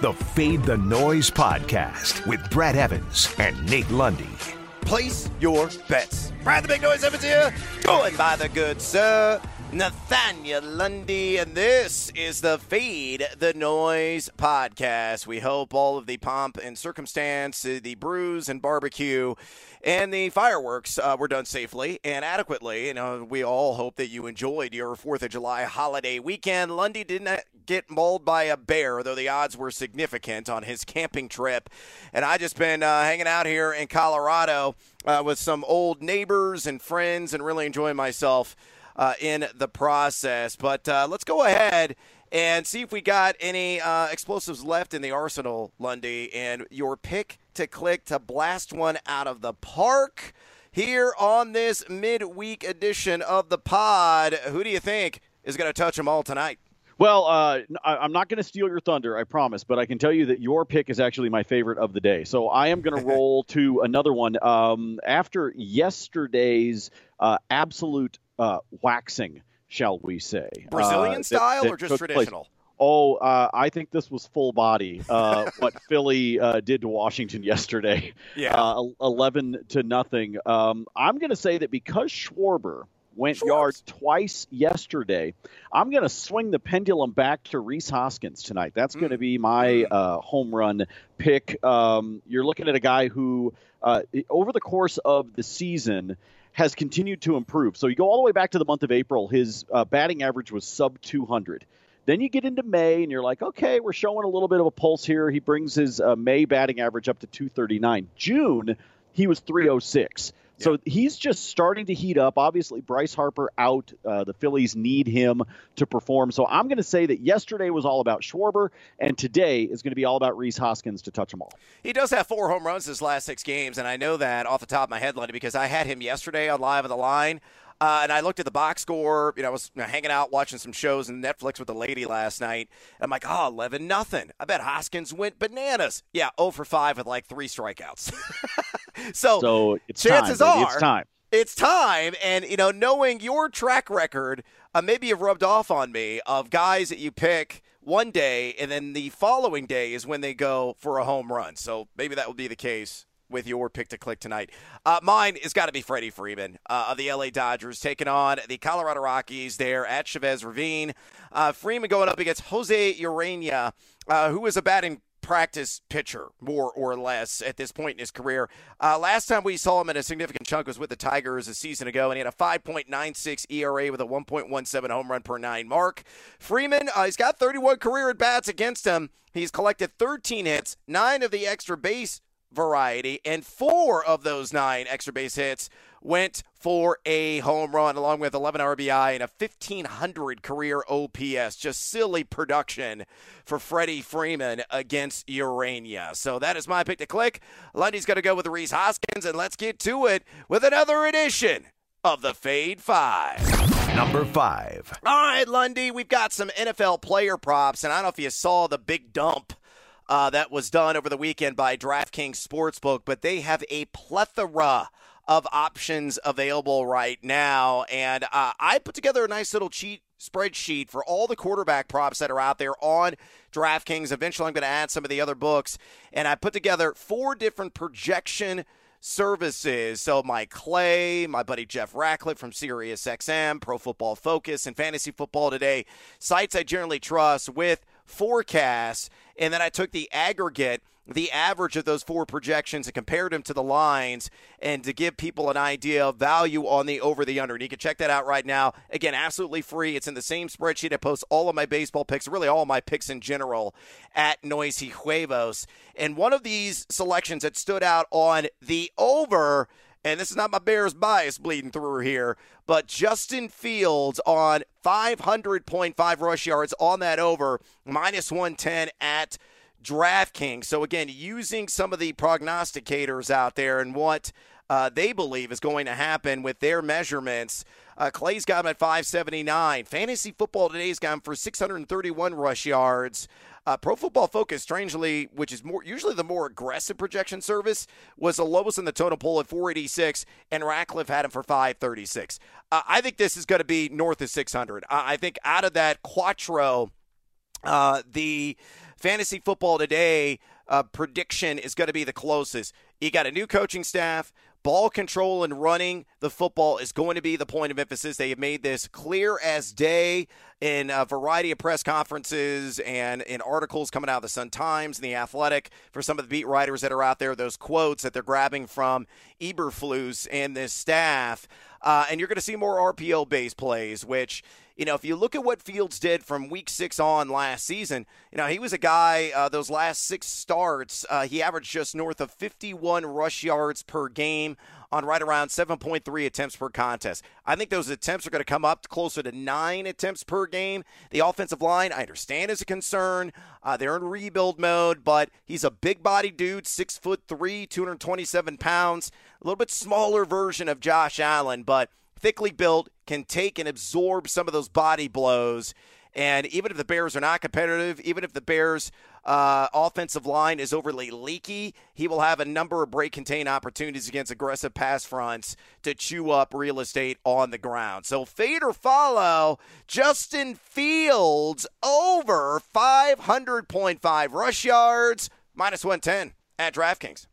the Fade the Noise podcast with Brad Evans and Nate Lundy. Place your bets. Brad the Big Noise Evans here, joined by the good sir. Nathaniel Lundy, and this is the Fade the Noise podcast. We hope all of the pomp and circumstance, the brews and barbecue, and the fireworks uh, were done safely and adequately. And uh, we all hope that you enjoyed your 4th of July holiday weekend. Lundy did not get mauled by a bear, though the odds were significant on his camping trip. And I just been uh, hanging out here in Colorado uh, with some old neighbors and friends and really enjoying myself uh, in the process. But uh, let's go ahead and see if we got any uh, explosives left in the arsenal, Lundy, and your pick to click to blast one out of the park here on this midweek edition of the pod. Who do you think is going to touch them all tonight? Well, uh, I'm not going to steal your thunder, I promise, but I can tell you that your pick is actually my favorite of the day. So I am going to roll to another one. Um, after yesterday's uh, absolute uh, waxing, shall we say? Brazilian uh, style that, that or just traditional? Place. Oh, uh, I think this was full body. Uh, what Philly uh, did to Washington yesterday, yeah, uh, eleven to nothing. Um, I'm going to say that because Schwarber went Schwartz. yards twice yesterday, I'm going to swing the pendulum back to Rhys Hoskins tonight. That's mm. going to be my mm. uh, home run pick. Um, you're looking at a guy who, uh, over the course of the season has continued to improve. So you go all the way back to the month of April, his uh, batting average was sub 200. Then you get into May and you're like, okay, we're showing a little bit of a pulse here. He brings his uh, May batting average up to 239. June, he was 306. So he's just starting to heat up. Obviously, Bryce Harper out. Uh, the Phillies need him to perform. So I'm going to say that yesterday was all about Schwarber, and today is going to be all about Rhys Hoskins to touch them all. He does have four home runs his last six games, and I know that off the top of my head, Lenny, because I had him yesterday on Live on the Line. Uh, and I looked at the box score. You know, I was you know, hanging out watching some shows on Netflix with a lady last night. I'm like, oh, 11 nothing. I bet Hoskins went bananas. Yeah, 0 for 5 with like three strikeouts. so, so chances time, are it's time. It's time. And, you know, knowing your track record, uh, maybe you've rubbed off on me of guys that you pick one day and then the following day is when they go for a home run. So maybe that will be the case with your pick to click tonight. Uh, mine has got to be Freddie Freeman uh, of the LA Dodgers taking on the Colorado Rockies there at Chavez Ravine. Uh, Freeman going up against Jose Urena, uh, who is a batting practice pitcher, more or less, at this point in his career. Uh, last time we saw him in a significant chunk was with the Tigers a season ago, and he had a 5.96 ERA with a 1.17 home run per nine mark. Freeman, uh, he's got 31 career at bats against him. He's collected 13 hits, nine of the extra base variety, and four of those nine extra base hits went for a home run, along with 11 RBI and a 1500 career OPS. Just silly production for Freddie Freeman against Urena. So that is my pick to click. Lundy's going to go with Rhys Hoskins, and let's get to it with another edition of the Fade Five. Number five. All right, Lundy, we've got some NFL player props, and I don't know if you saw the big dump uh, that was done over the weekend by DraftKings Sportsbook, but they have a plethora of options available right now. And uh, I put together a nice little cheat spreadsheet for all the quarterback props that are out there on DraftKings. Eventually, I'm going to add some of the other books. And I put together four different projection services. So Mike Clay, my buddy Jeff Ratcliffe from SiriusXM, Pro Football Focus, and Fantasy Football Today, sites I generally trust with forecasts, and then I took the aggregate, the average of those four projections, and compared them to the lines, and to give people an idea of value on the over the under. And you can check that out right now. Again, absolutely free. It's in the same spreadsheet. I post all of my baseball picks, really all my picks in general, at Noisy Huevos. And one of these selections that stood out on the over and this is not my Bears bias bleeding through here, but Justin Fields on 500.5 rush yards on that over, minus 110 at DraftKings. So, again, using some of the prognosticators out there and what uh, they believe is going to happen with their measurements. Uh, Clay's got him at 579. Fantasy football today's got him for 631 rush yards. Uh, Pro Football Focus, strangely, which is more usually the more aggressive projection service, was the lowest in the total poll at 486, and Ratcliffe had him for 536. Uh, I think this is going to be north of 600. I think out of that Quattro, uh, the fantasy football today uh, prediction is going to be the closest. You got a new coaching staff. Ball control and running the football is going to be the point of emphasis. They have made this clear as day in a variety of press conferences and in articles coming out of the Sun Times and the Athletic for some of the beat writers that are out there. Those quotes that they're grabbing from Eberflus and this staff, uh, and you're going to see more RPO based plays, which you know, if you look at what Fields did from week six on last season, you know, he was a guy, uh, those last six starts, uh, he averaged just north of 51 rush yards per game on right around 7.3 attempts per contest. I think those attempts are going to come up closer to nine attempts per game. The offensive line, I understand, is a concern. Uh, they're in rebuild mode, but he's a big body dude, six foot three, 227 pounds, a little bit smaller version of Josh Allen, but thickly built, can take and absorb some of those body blows. And even if the Bears are not competitive, even if the Bears' uh, offensive line is overly leaky, he will have a number of break contain opportunities against aggressive pass fronts to chew up real estate on the ground. So, fade or follow Justin Fields over 500.5 rush yards, minus 110 at DraftKings.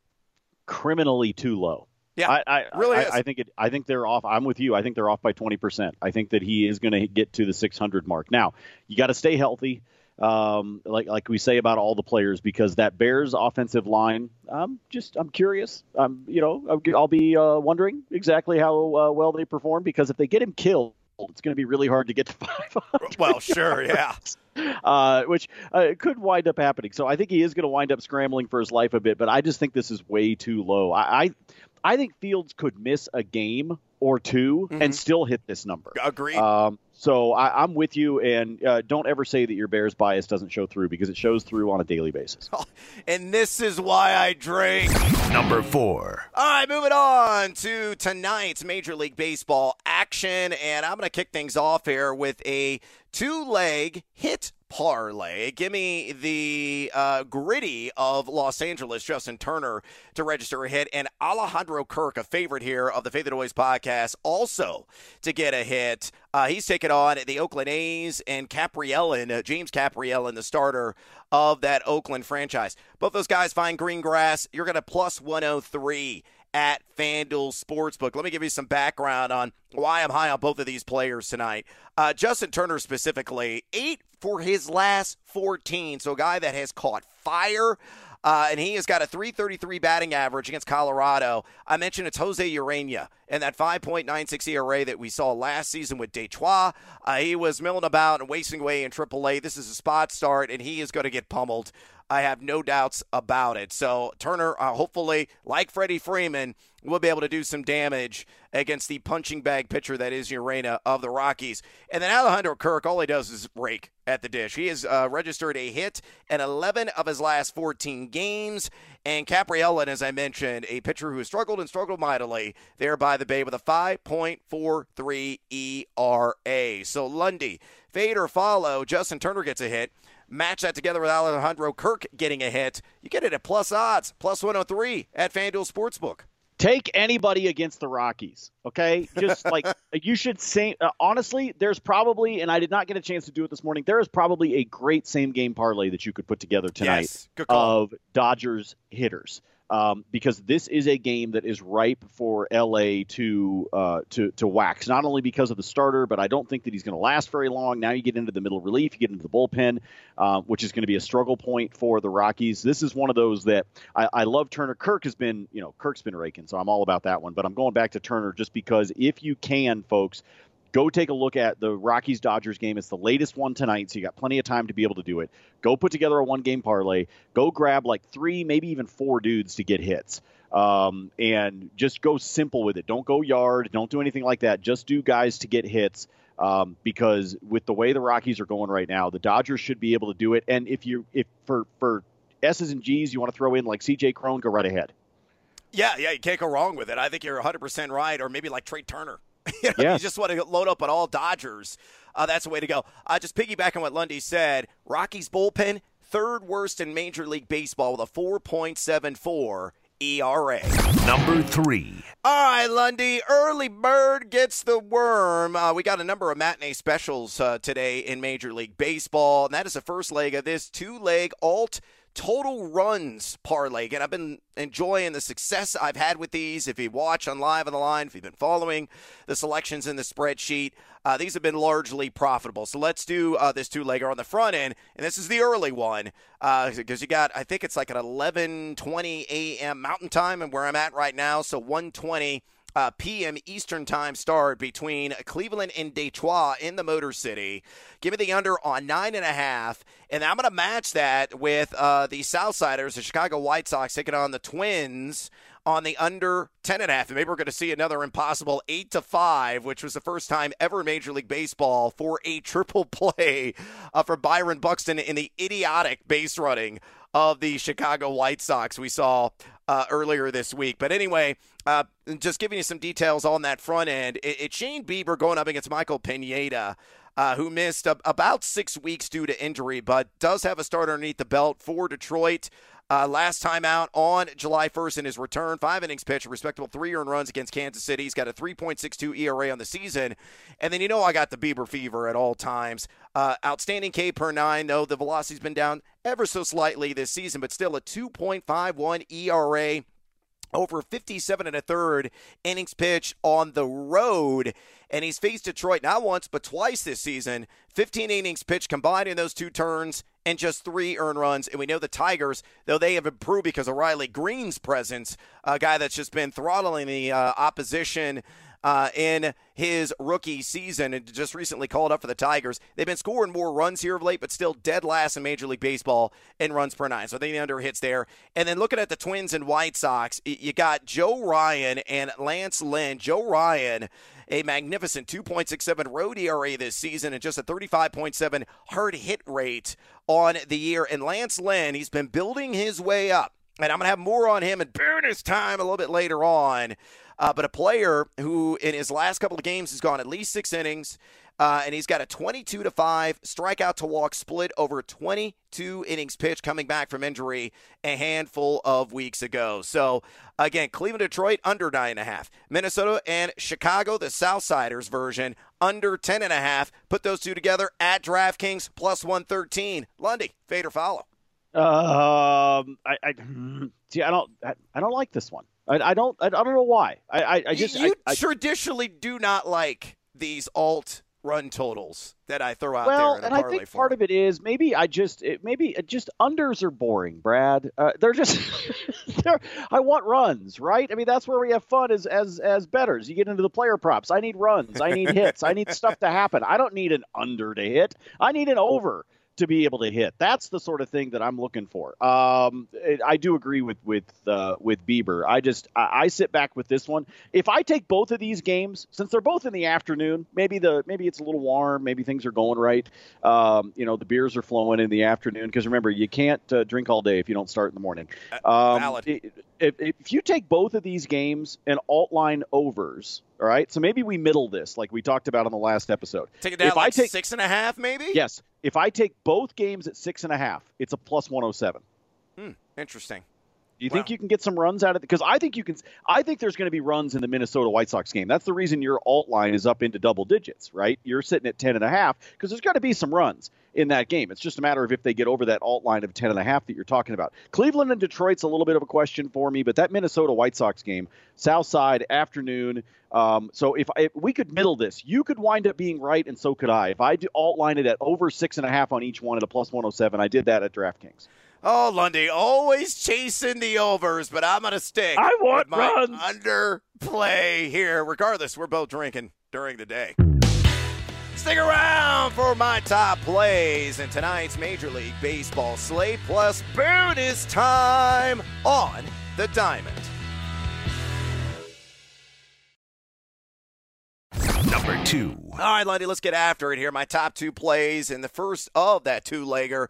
Criminally too low. Yeah, I, I really I, I, think it. I think they're off. I'm with you. I think they're off by 20 percent. I think that he is going to get to the 600 mark. Now, you got to stay healthy, um, like like we say about all the players, because that Bears offensive line. I'm just I'm curious. I'm you know I'll, I'll be uh, wondering exactly how uh, well they perform because if they get him killed, it's going to be really hard to get to 500. Well, sure, yeah. Uh, which uh, could wind up happening. So I think he is going to wind up scrambling for his life a bit, but I just think this is way too low. I, I I think Fields could miss a game or 2 mm-hmm. and still hit this number. Agreed. Um, so I, am with you, and uh, don't ever say that your Bears bias doesn't show through because it shows through on a daily basis. and this is why I drink. Number four. All right, moving on to tonight's Major League Baseball action, and I'm going to kick things off here with a two-leg hit parlay. Give me the uh, gritty of Los Angeles, Justin Turner, to register a hit, and Alejandro Kirk, a favorite here of the Fade the Noise podcast, also to get a hit. Uh, he's taking on the Oakland A's and Kaprielian, uh, James Kaprielian, the starter of that Oakland franchise. Both those guys find green grass. You're going to plus 103 at FanDuel Sportsbook. Let me give you some background on why I'm high on both of these players tonight. Uh, Justin Turner specifically, eight for his last 14. So a guy that has caught fire. Uh, and he has got a 333 batting average against Colorado. I mentioned it's Jose Urena and that 5.96 ERA that we saw last season with Detroit. Uh, he was milling about and wasting away in AAA. This is a spot start, and he is going to get pummeled I have no doubts about it. So Turner, uh, hopefully, like Freddie Freeman, will be able to do some damage against the punching bag pitcher that is Urena of the Rockies. And then Alejandro Kirk, all he does is rake at the dish. He has uh, registered a hit in 11 of his last 14 games. And Kaprielian, as I mentioned, a pitcher who has struggled and struggled mightily there by the Bay with a 5.43 ERA. So Lundy, fade or follow, Justin Turner gets a hit. Match that together with Alejandro Kirk getting a hit. You get it at plus odds, plus 103 at FanDuel Sportsbook. Take anybody against the Rockies, okay? Just like you should say. Uh, honestly, there's probably, and I did not get a chance to do it this morning. There is probably a great same game parlay that you could put together tonight yes, of Dodgers hitters um, because this is a game that is ripe for LA to uh, to to wax. Not only because of the starter, but I don't think that he's going to last very long. Now you get into the middle relief, you get into the bullpen, uh, which is going to be a struggle point for the Rockies. This is one of those that I, I love. Turner Kirk has been, you know, Kirk's been raking, so I'm all about that one. But I'm going back to Turner just because if you can, folks, go take a look at the Rockies Dodgers game. It's the latest one tonight, so you got plenty of time to be able to do it. Go put together a one game parlay. Go grab like three, maybe even four dudes to get hits. Um, and just go simple with it. Don't go yard. Don't do anything like that. Just do guys to get hits. Um, because with the way the Rockies are going right now, the Dodgers should be able to do it. And if you if for for S's and G's you want to throw in like C.J. Cron, go right ahead. Yeah, yeah, you can't go wrong with it. I think you're 100% right, or maybe like Trea Turner. you, know, yes. you just want to load up on all Dodgers. Uh, that's the way to go. Uh, just piggyback on what Lundy said. Rockies bullpen third worst in Major League Baseball with a 4.74 ERA. Number three. All right, Lundy. Early bird gets the worm. Uh, we got a number of matinee specials uh, today in Major League Baseball, and that is the first leg of this two leg alt total runs parlay. Again, I've been enjoying the success I've had with these. If you watch on Live on the Line, if you've been following the selections in the spreadsheet, uh, these have been largely profitable. So let's do uh, this two legger on the front end. And this is the early one because uh, you got, I think it's like at 11:20 a.m. Mountain Time, and where I'm at right now. So 120 uh, p.m. Eastern Time start between Cleveland and Detroit in the Motor City. Give me the under on nine and a half, and I'm going to match that with uh, the Southsiders, the Chicago White Sox, taking on the Twins on the under 10 and a half. And maybe we're going to see another impossible 8 to 5, which was the first time ever in Major League Baseball for a triple play uh, for Byron Buxton in the idiotic base running of the Chicago White Sox we saw uh, earlier this week. But anyway, uh, just giving you some details on that front end. It, it's Shane Bieber going up against Michael Pineda. Uh, who missed about six weeks due to injury, but does have a start underneath the belt for Detroit. Uh, last time out on July 1st in his return, five innings pitched, respectable three earned runs against Kansas City. He's got a 3.62 ERA on the season. And then you know I got the Bieber fever at all times. Uh, outstanding K per nine, though the velocity's been down ever so slightly this season, but still a 2.51 ERA over 57 and a third innings pitch on the road. And he's faced Detroit not once, but twice this season. 15 innings pitched combined in those two turns and just three earned runs. And we know the Tigers, though they have improved because of Riley Greene's presence, a guy that's just been throttling the uh, opposition uh, in his rookie season and just recently called up for the Tigers. They've been scoring more runs here of late, but still dead last in Major League Baseball in runs per nine. So I think the under hits there. And then looking at the Twins and White Sox, you got Joe Ryan and Lance Lynn. Joe Ryan a magnificent 2.67 road ERA this season and just a 35.7 hard hit rate on the year. And Lance Lynn, he's been building his way up. And I'm going to have more on him in bonus time a little bit later on. Uh, but a player who in his last couple of games has gone at least six innings, uh, and he's got a 22 to 5 strikeout to walk split over 22 innings pitch coming back from injury a handful of weeks ago. So, again, Cleveland, Detroit under 9.5. Minnesota and Chicago, the Southsiders version, under 10.5. Put those two together at DraftKings plus 113. Lundy, fade or follow? Um, I, I see. I don't. I, I don't like this one. I, I don't. I, I, don't know why. I, I, I just. You traditionally do not like these alt run totals that I throw out well, there. and I think part of it is maybe I just it, maybe just unders are boring, Brad. Uh, they're just they're, I want runs, right? I mean that's where we have fun as as as betters. You get into the player props. I need runs. I need hits. I need stuff to happen. I don't need an under to hit. I need an over to be able to hit. That's the sort of thing that I'm looking for. Um, I do agree with with uh, with Bieber. I just I, I, sit back with this one. If I take both of these games, since they're both in the afternoon, maybe the maybe it's a little warm, maybe things are going right. Um, you know, the beers are flowing in the afternoon because remember you can't uh, drink all day if you don't start in the morning. Um, Valid. If, if you take both of these games and alt line overs, all right. So maybe we middle this, like we talked about on the last episode. Take it down if like I take, six and a half, maybe. Yes. If I take both games at six and a half, it's a plus one hundred oh seven. Hmm. Interesting. Do you wow. think you can get some runs out of it? Because I think you can. I think there's going to be runs in the Minnesota White Sox game. That's the reason your alt line is up into double digits, right? You're sitting at ten and a half because there's got to be some runs in that game. It's just a matter of if they get over that alt line of ten and a half that you're talking about. Cleveland and Detroit's a little bit of a question for me, but that Minnesota White Sox game, South Side afternoon. Um, so if, if, we could middle this, you could wind up being right, and so could I. If I do alt line it at over six and a half on each one at a plus 107, I did that at DraftKings. Oh, Lundy, always chasing the overs, but I'm going to stick. I want my runs. underplay here. Regardless, we're both drinking during the day. Stick around for my top plays in tonight's Major League Baseball slate plus bonus time on the Diamond. Number two. All right, Lundy, let's get after it here. My top two plays in the first of that two legger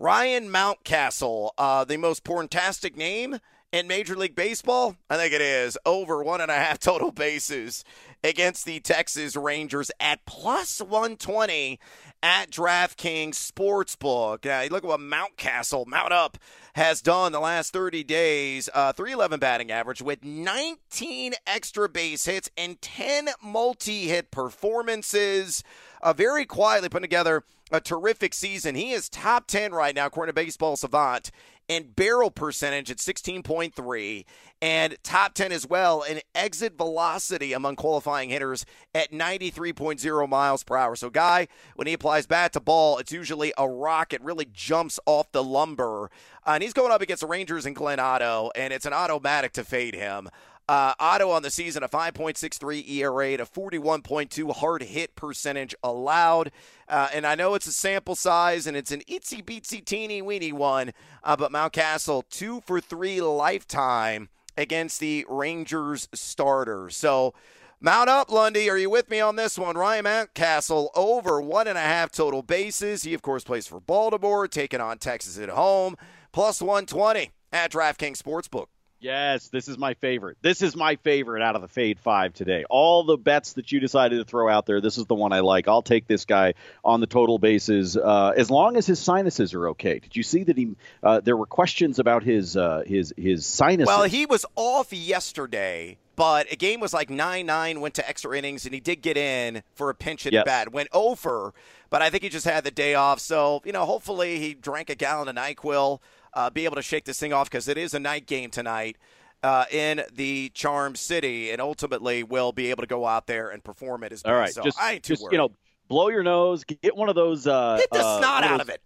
Ryan Mountcastle, uh, the most porntastic name in Major League Baseball? I think it is over one and a half total bases against the Texas Rangers at plus 120 at DraftKings Sportsbook. Now, you look at what Mountcastle, Mount Up, has done the last 30 days. Uh, 311 batting average with 19 extra base hits and 10 multi hit performances. Uh, very quietly putting together a terrific season. He is top 10 right now, according to Baseball Savant, in barrel percentage at 16.3 and top 10 as well in exit velocity among qualifying hitters at 93.0 miles per hour. So, Guy, when he applies bat to ball, it's usually a rocket, really jumps off the lumber. Uh, and he's going up against the Rangers and Glenn Otto, and it's an automatic to fade him. Uh, Otto on the season, a 5.63 ERA a 41.2 hard hit percentage allowed. Uh, and I know it's a sample size and it's an itsy bitsy teeny weeny one, uh, but Mountcastle, two for three lifetime against the Rangers starters. So, Mount up, Lundy. Are you with me on this one? Ryan Mountcastle over one and a half total bases. He, of course, plays for Baltimore, taking on Texas at home, plus 120 at DraftKings Sportsbook. Yes, this is my favorite. This is my favorite out of the Fade Five today. All the bets that you decided to throw out there, this is the one I like. I'll take this guy on the total bases uh, as long as his sinuses are okay. Did you see that he? Uh, there were questions about his uh, his his sinuses. Well, he was off yesterday, but a game was like nine nine, went to extra innings, and he did get in for a pinch hit yes. bat. Went over, but I think he just had the day off. So you know, hopefully he drank a gallon of Nyquil uh, be able to shake this thing off because it is a night game tonight. Uh, in the Charm City, and ultimately will be able to go out there and perform it as All right, so just, I ain't just worried. you know, blow your nose, get one of those. Uh, get the uh, snot out of it.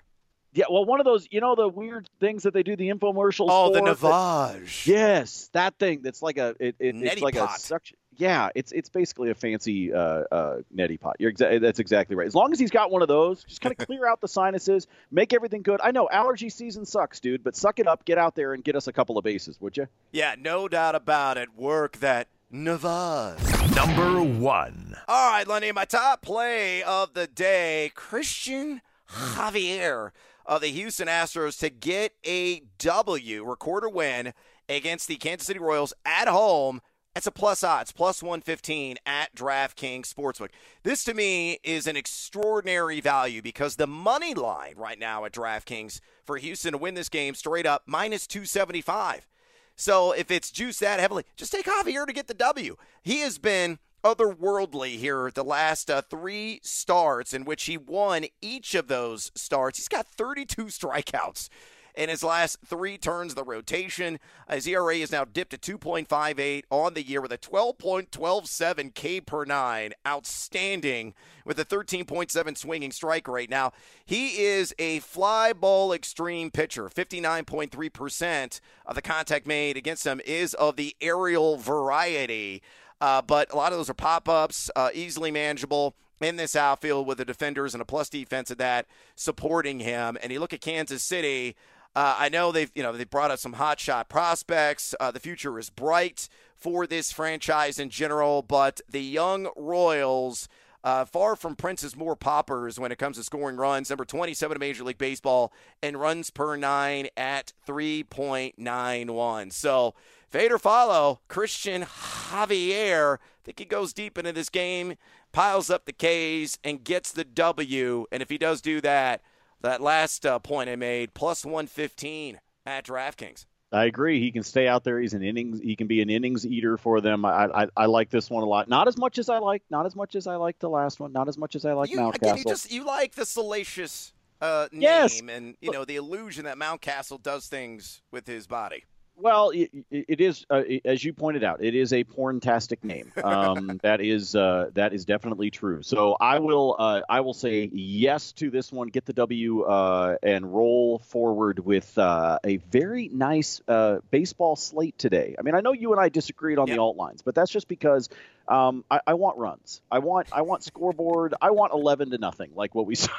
Yeah, well, one of those, you know, the weird things that they do the infomercials. Oh, for, the Navage. That, yes, that thing. That's like a it, it it's like pot. a suction yeah, it's it's basically a fancy uh, uh, neti pot. You're exa- that's exactly right. As long as he's got one of those, just kind of clear out the sinuses, make everything good. I know allergy season sucks, dude, but suck it up, get out there and get us a couple of bases, would you? Yeah, no doubt about it. Work that Navage. Number one. All right, Lenny, my top play of the day: Christian Javier of the Houston Astros to get a W, record a win against the Kansas City Royals at home that's a plus odds, plus 115 at DraftKings Sportsbook. This to me is an extraordinary value because the money line right now at DraftKings for Houston to win this game straight up minus 275. So if it's juiced that heavily, just take Javier to get the W. He has been otherworldly here the last uh, three starts in which he won each of those starts. He's got 32 strikeouts in his last three turns the rotation. His ERA is now dipped to 2.58 on the year with a 12.127 K per nine. Outstanding with a 13.7 swinging strike rate. Now, he is a fly ball extreme pitcher. 59.3% of the contact made against him is of the aerial variety. Uh, but a lot of those are pop ups, uh, easily manageable in this outfield with the defenders and a plus defense at that supporting him. And you look at Kansas City, uh, I know they've you know they brought up some hot shot prospects. Uh, the future is bright for this franchise in general, but the young Royals. Uh, far from Prince's more poppers when it comes to scoring runs. Number 27 in Major League Baseball and runs per nine at 3.91. So, fade or follow, Christian Javier. I think he goes deep into this game, piles up the K's, and gets the W. And if he does do that, that last uh, point I made, plus 115 at DraftKings. I agree. He can stay out there. He's an innings. He can be an innings eater for them. I, I, I like this one a lot. Not as much as I like. Not as much as I like the last one. Not as much as I like you, Mountcastle. You just you like the salacious uh, name yes. and you know the illusion that Mountcastle does things with his body. Well, it, it is uh, as you pointed out. It is a porntastic name. Um, that is uh, that is definitely true. So I will uh, I will say yes to this one. Get the W uh, and roll forward with uh, a very nice uh, baseball slate today. I mean, I know you and I disagreed on yep. the alt lines, but that's just because um, I, I want runs. I want I want scoreboard. I want eleven to nothing, like what we saw,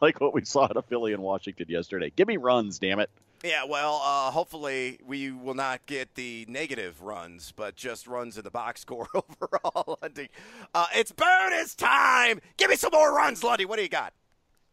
like what we saw at a Philly and Washington yesterday. Give me runs, damn it. Yeah, well, uh, hopefully we will not get the negative runs, but just runs in the box score overall, Lundy. Uh, it's bonus time! Give me some more runs, Lundy. What do you got?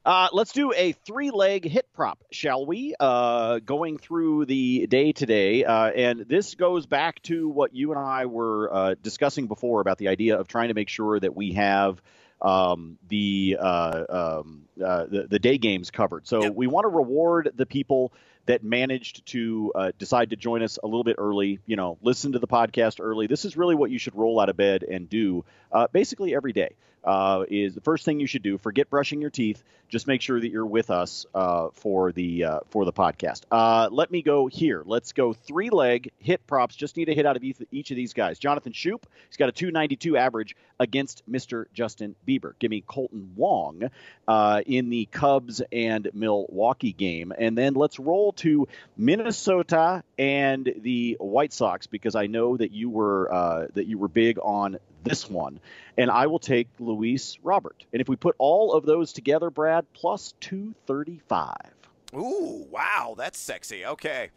Uh, let's do a three leg hit prop, shall we? Uh, going through the day today. Uh, and this goes back to what you and I were uh, discussing before about the idea of trying to make sure that we have um, the, uh, um, uh, the, the day games covered. So yep. we want to reward the people that managed to uh, decide to join us a little bit early, you know, listen to the podcast early. This is really what you should roll out of bed and do uh, basically every day. Uh, is the first thing you should do. Forget brushing your teeth. Just make sure that you're with us uh, for the uh, for the podcast. Uh, let me go here. Let's go three leg hit props. Just need a hit out of each of these guys. Jonathan Schoop, he's got a 292 average against Mr. Justin Bieber. Give me Kolten Wong uh, in the Cubs and Milwaukee game, and then let's roll to Minnesota and the White Sox because I know that you were uh, that you were big on this one, and I will take Luis Robert. And if we put all of those together, Brad, plus two thirty five. Ooh, wow, that's sexy. Okay.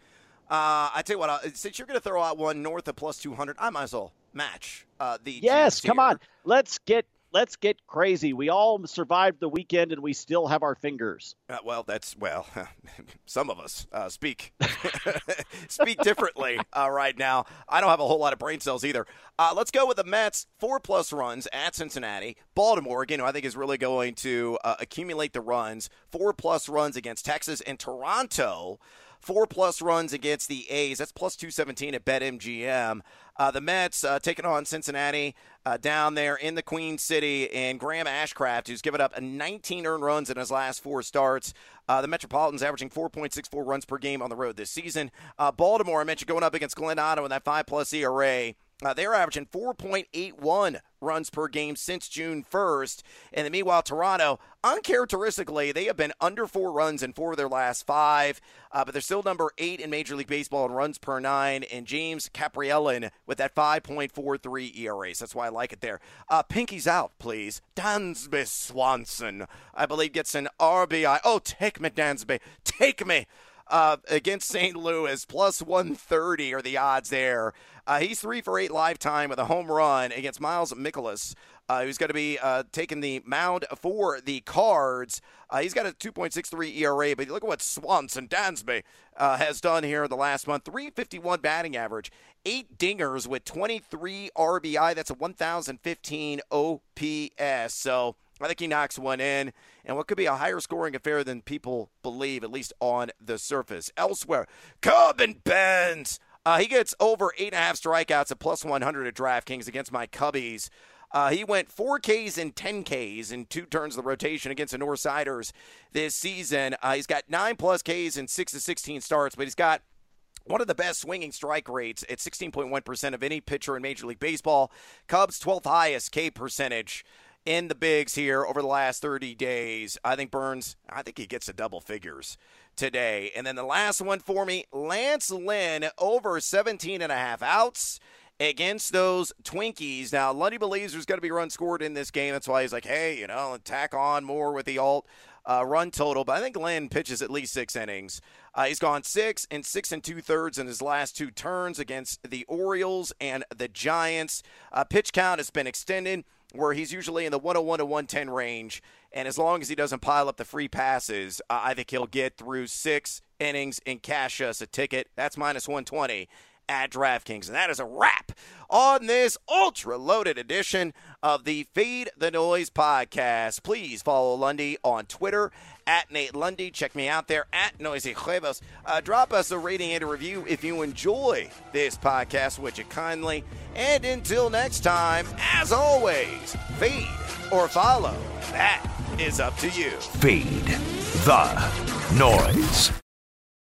Uh, I tell you what, uh, since you're going to throw out one north of plus 200, I might as well match uh, the. Yes, come on. Let's get let's get crazy. We all survived the weekend and we still have our fingers. Uh, well, that's well, some of us uh, speak speak differently uh, right now. I don't have a whole lot of brain cells either. Uh, let's go with the Mets. Four plus runs at Cincinnati. Baltimore, again, I think is really going to uh, accumulate the runs. Four plus runs against Texas and Toronto four plus runs against the A's. That's plus 217 at BetMGM. Uh, the Mets uh, taking on Cincinnati uh, down there in the Queen City, and Graham Ashcraft, who's given up 19 earned runs in his last four starts. Uh, the Metropolitans averaging 4.64 runs per game on the road this season. Uh, Baltimore, I mentioned going up against Glenn Otto in that five plus ERA. Uh, they're averaging 4.81 runs per game since June 1st. And then meanwhile, Toronto, uncharacteristically, they have been under four runs in four of their last five, uh, but they're still number eight in Major League Baseball in runs per nine. And James Kaprielian with that 5.43 ERA. So that's why I like it there. Uh, Pinky's out, please. Dansby Swanson, I believe, gets an RBI. Oh, take me, Dansby. Take me. Uh, against St. Louis, plus 130 are the odds there. Uh, he's three for eight lifetime with a home run against Miles Mikolas. Uh, who's going to be uh, taking the mound for the Cards. Uh, he's got a 2.63 ERA, but look at what Swanson Dansby uh, has done here in the last month. 351 batting average, eight dingers with 23 RBI. That's a 1,015 OPS. So I think he knocks one in, and what could be a higher scoring affair than people believe, at least on the surface. Elsewhere, Corbin Burnes uh, he gets over eight and a half strikeouts at plus 100 at DraftKings against my Cubbies. Uh, he went 4Ks and 10Ks in two turns of the rotation against the Northsiders this season. Uh, he's got nine plus Ks in six to 16 starts, but he's got one of the best swinging strike rates at 16.1% of any pitcher in Major League Baseball. Cubs' 12th highest K percentage in the bigs here over the last 30 days. I think Burnes, I think he gets to double figures today. And then the last one for me, Lance Lynn over 17 and a half outs against those Twinkies. Now, Lundy believes there's going to be run scored in this game. That's why he's like, hey, you know, tack on more with the alt uh, run total. But I think Lynn pitches at least six innings. Uh, he's gone six and six and two thirds in his last two turns against the Orioles and the Giants. Uh, pitch count has been extended where he's usually in the 101 to 110 range. And as long as he doesn't pile up the free passes, uh, I think he'll get through six innings and cash us a ticket. That's minus 120 at DraftKings. And that is a wrap on this ultra loaded edition of the Fade the Noise podcast. Please follow Lundy on Twitter at Nate Lundy. Check me out there at Noisy Huevos. Uh, drop us a rating and a review if you enjoy this podcast, would you kindly? And until next time, as always, feed or follow. That is up to you. Feed the noise.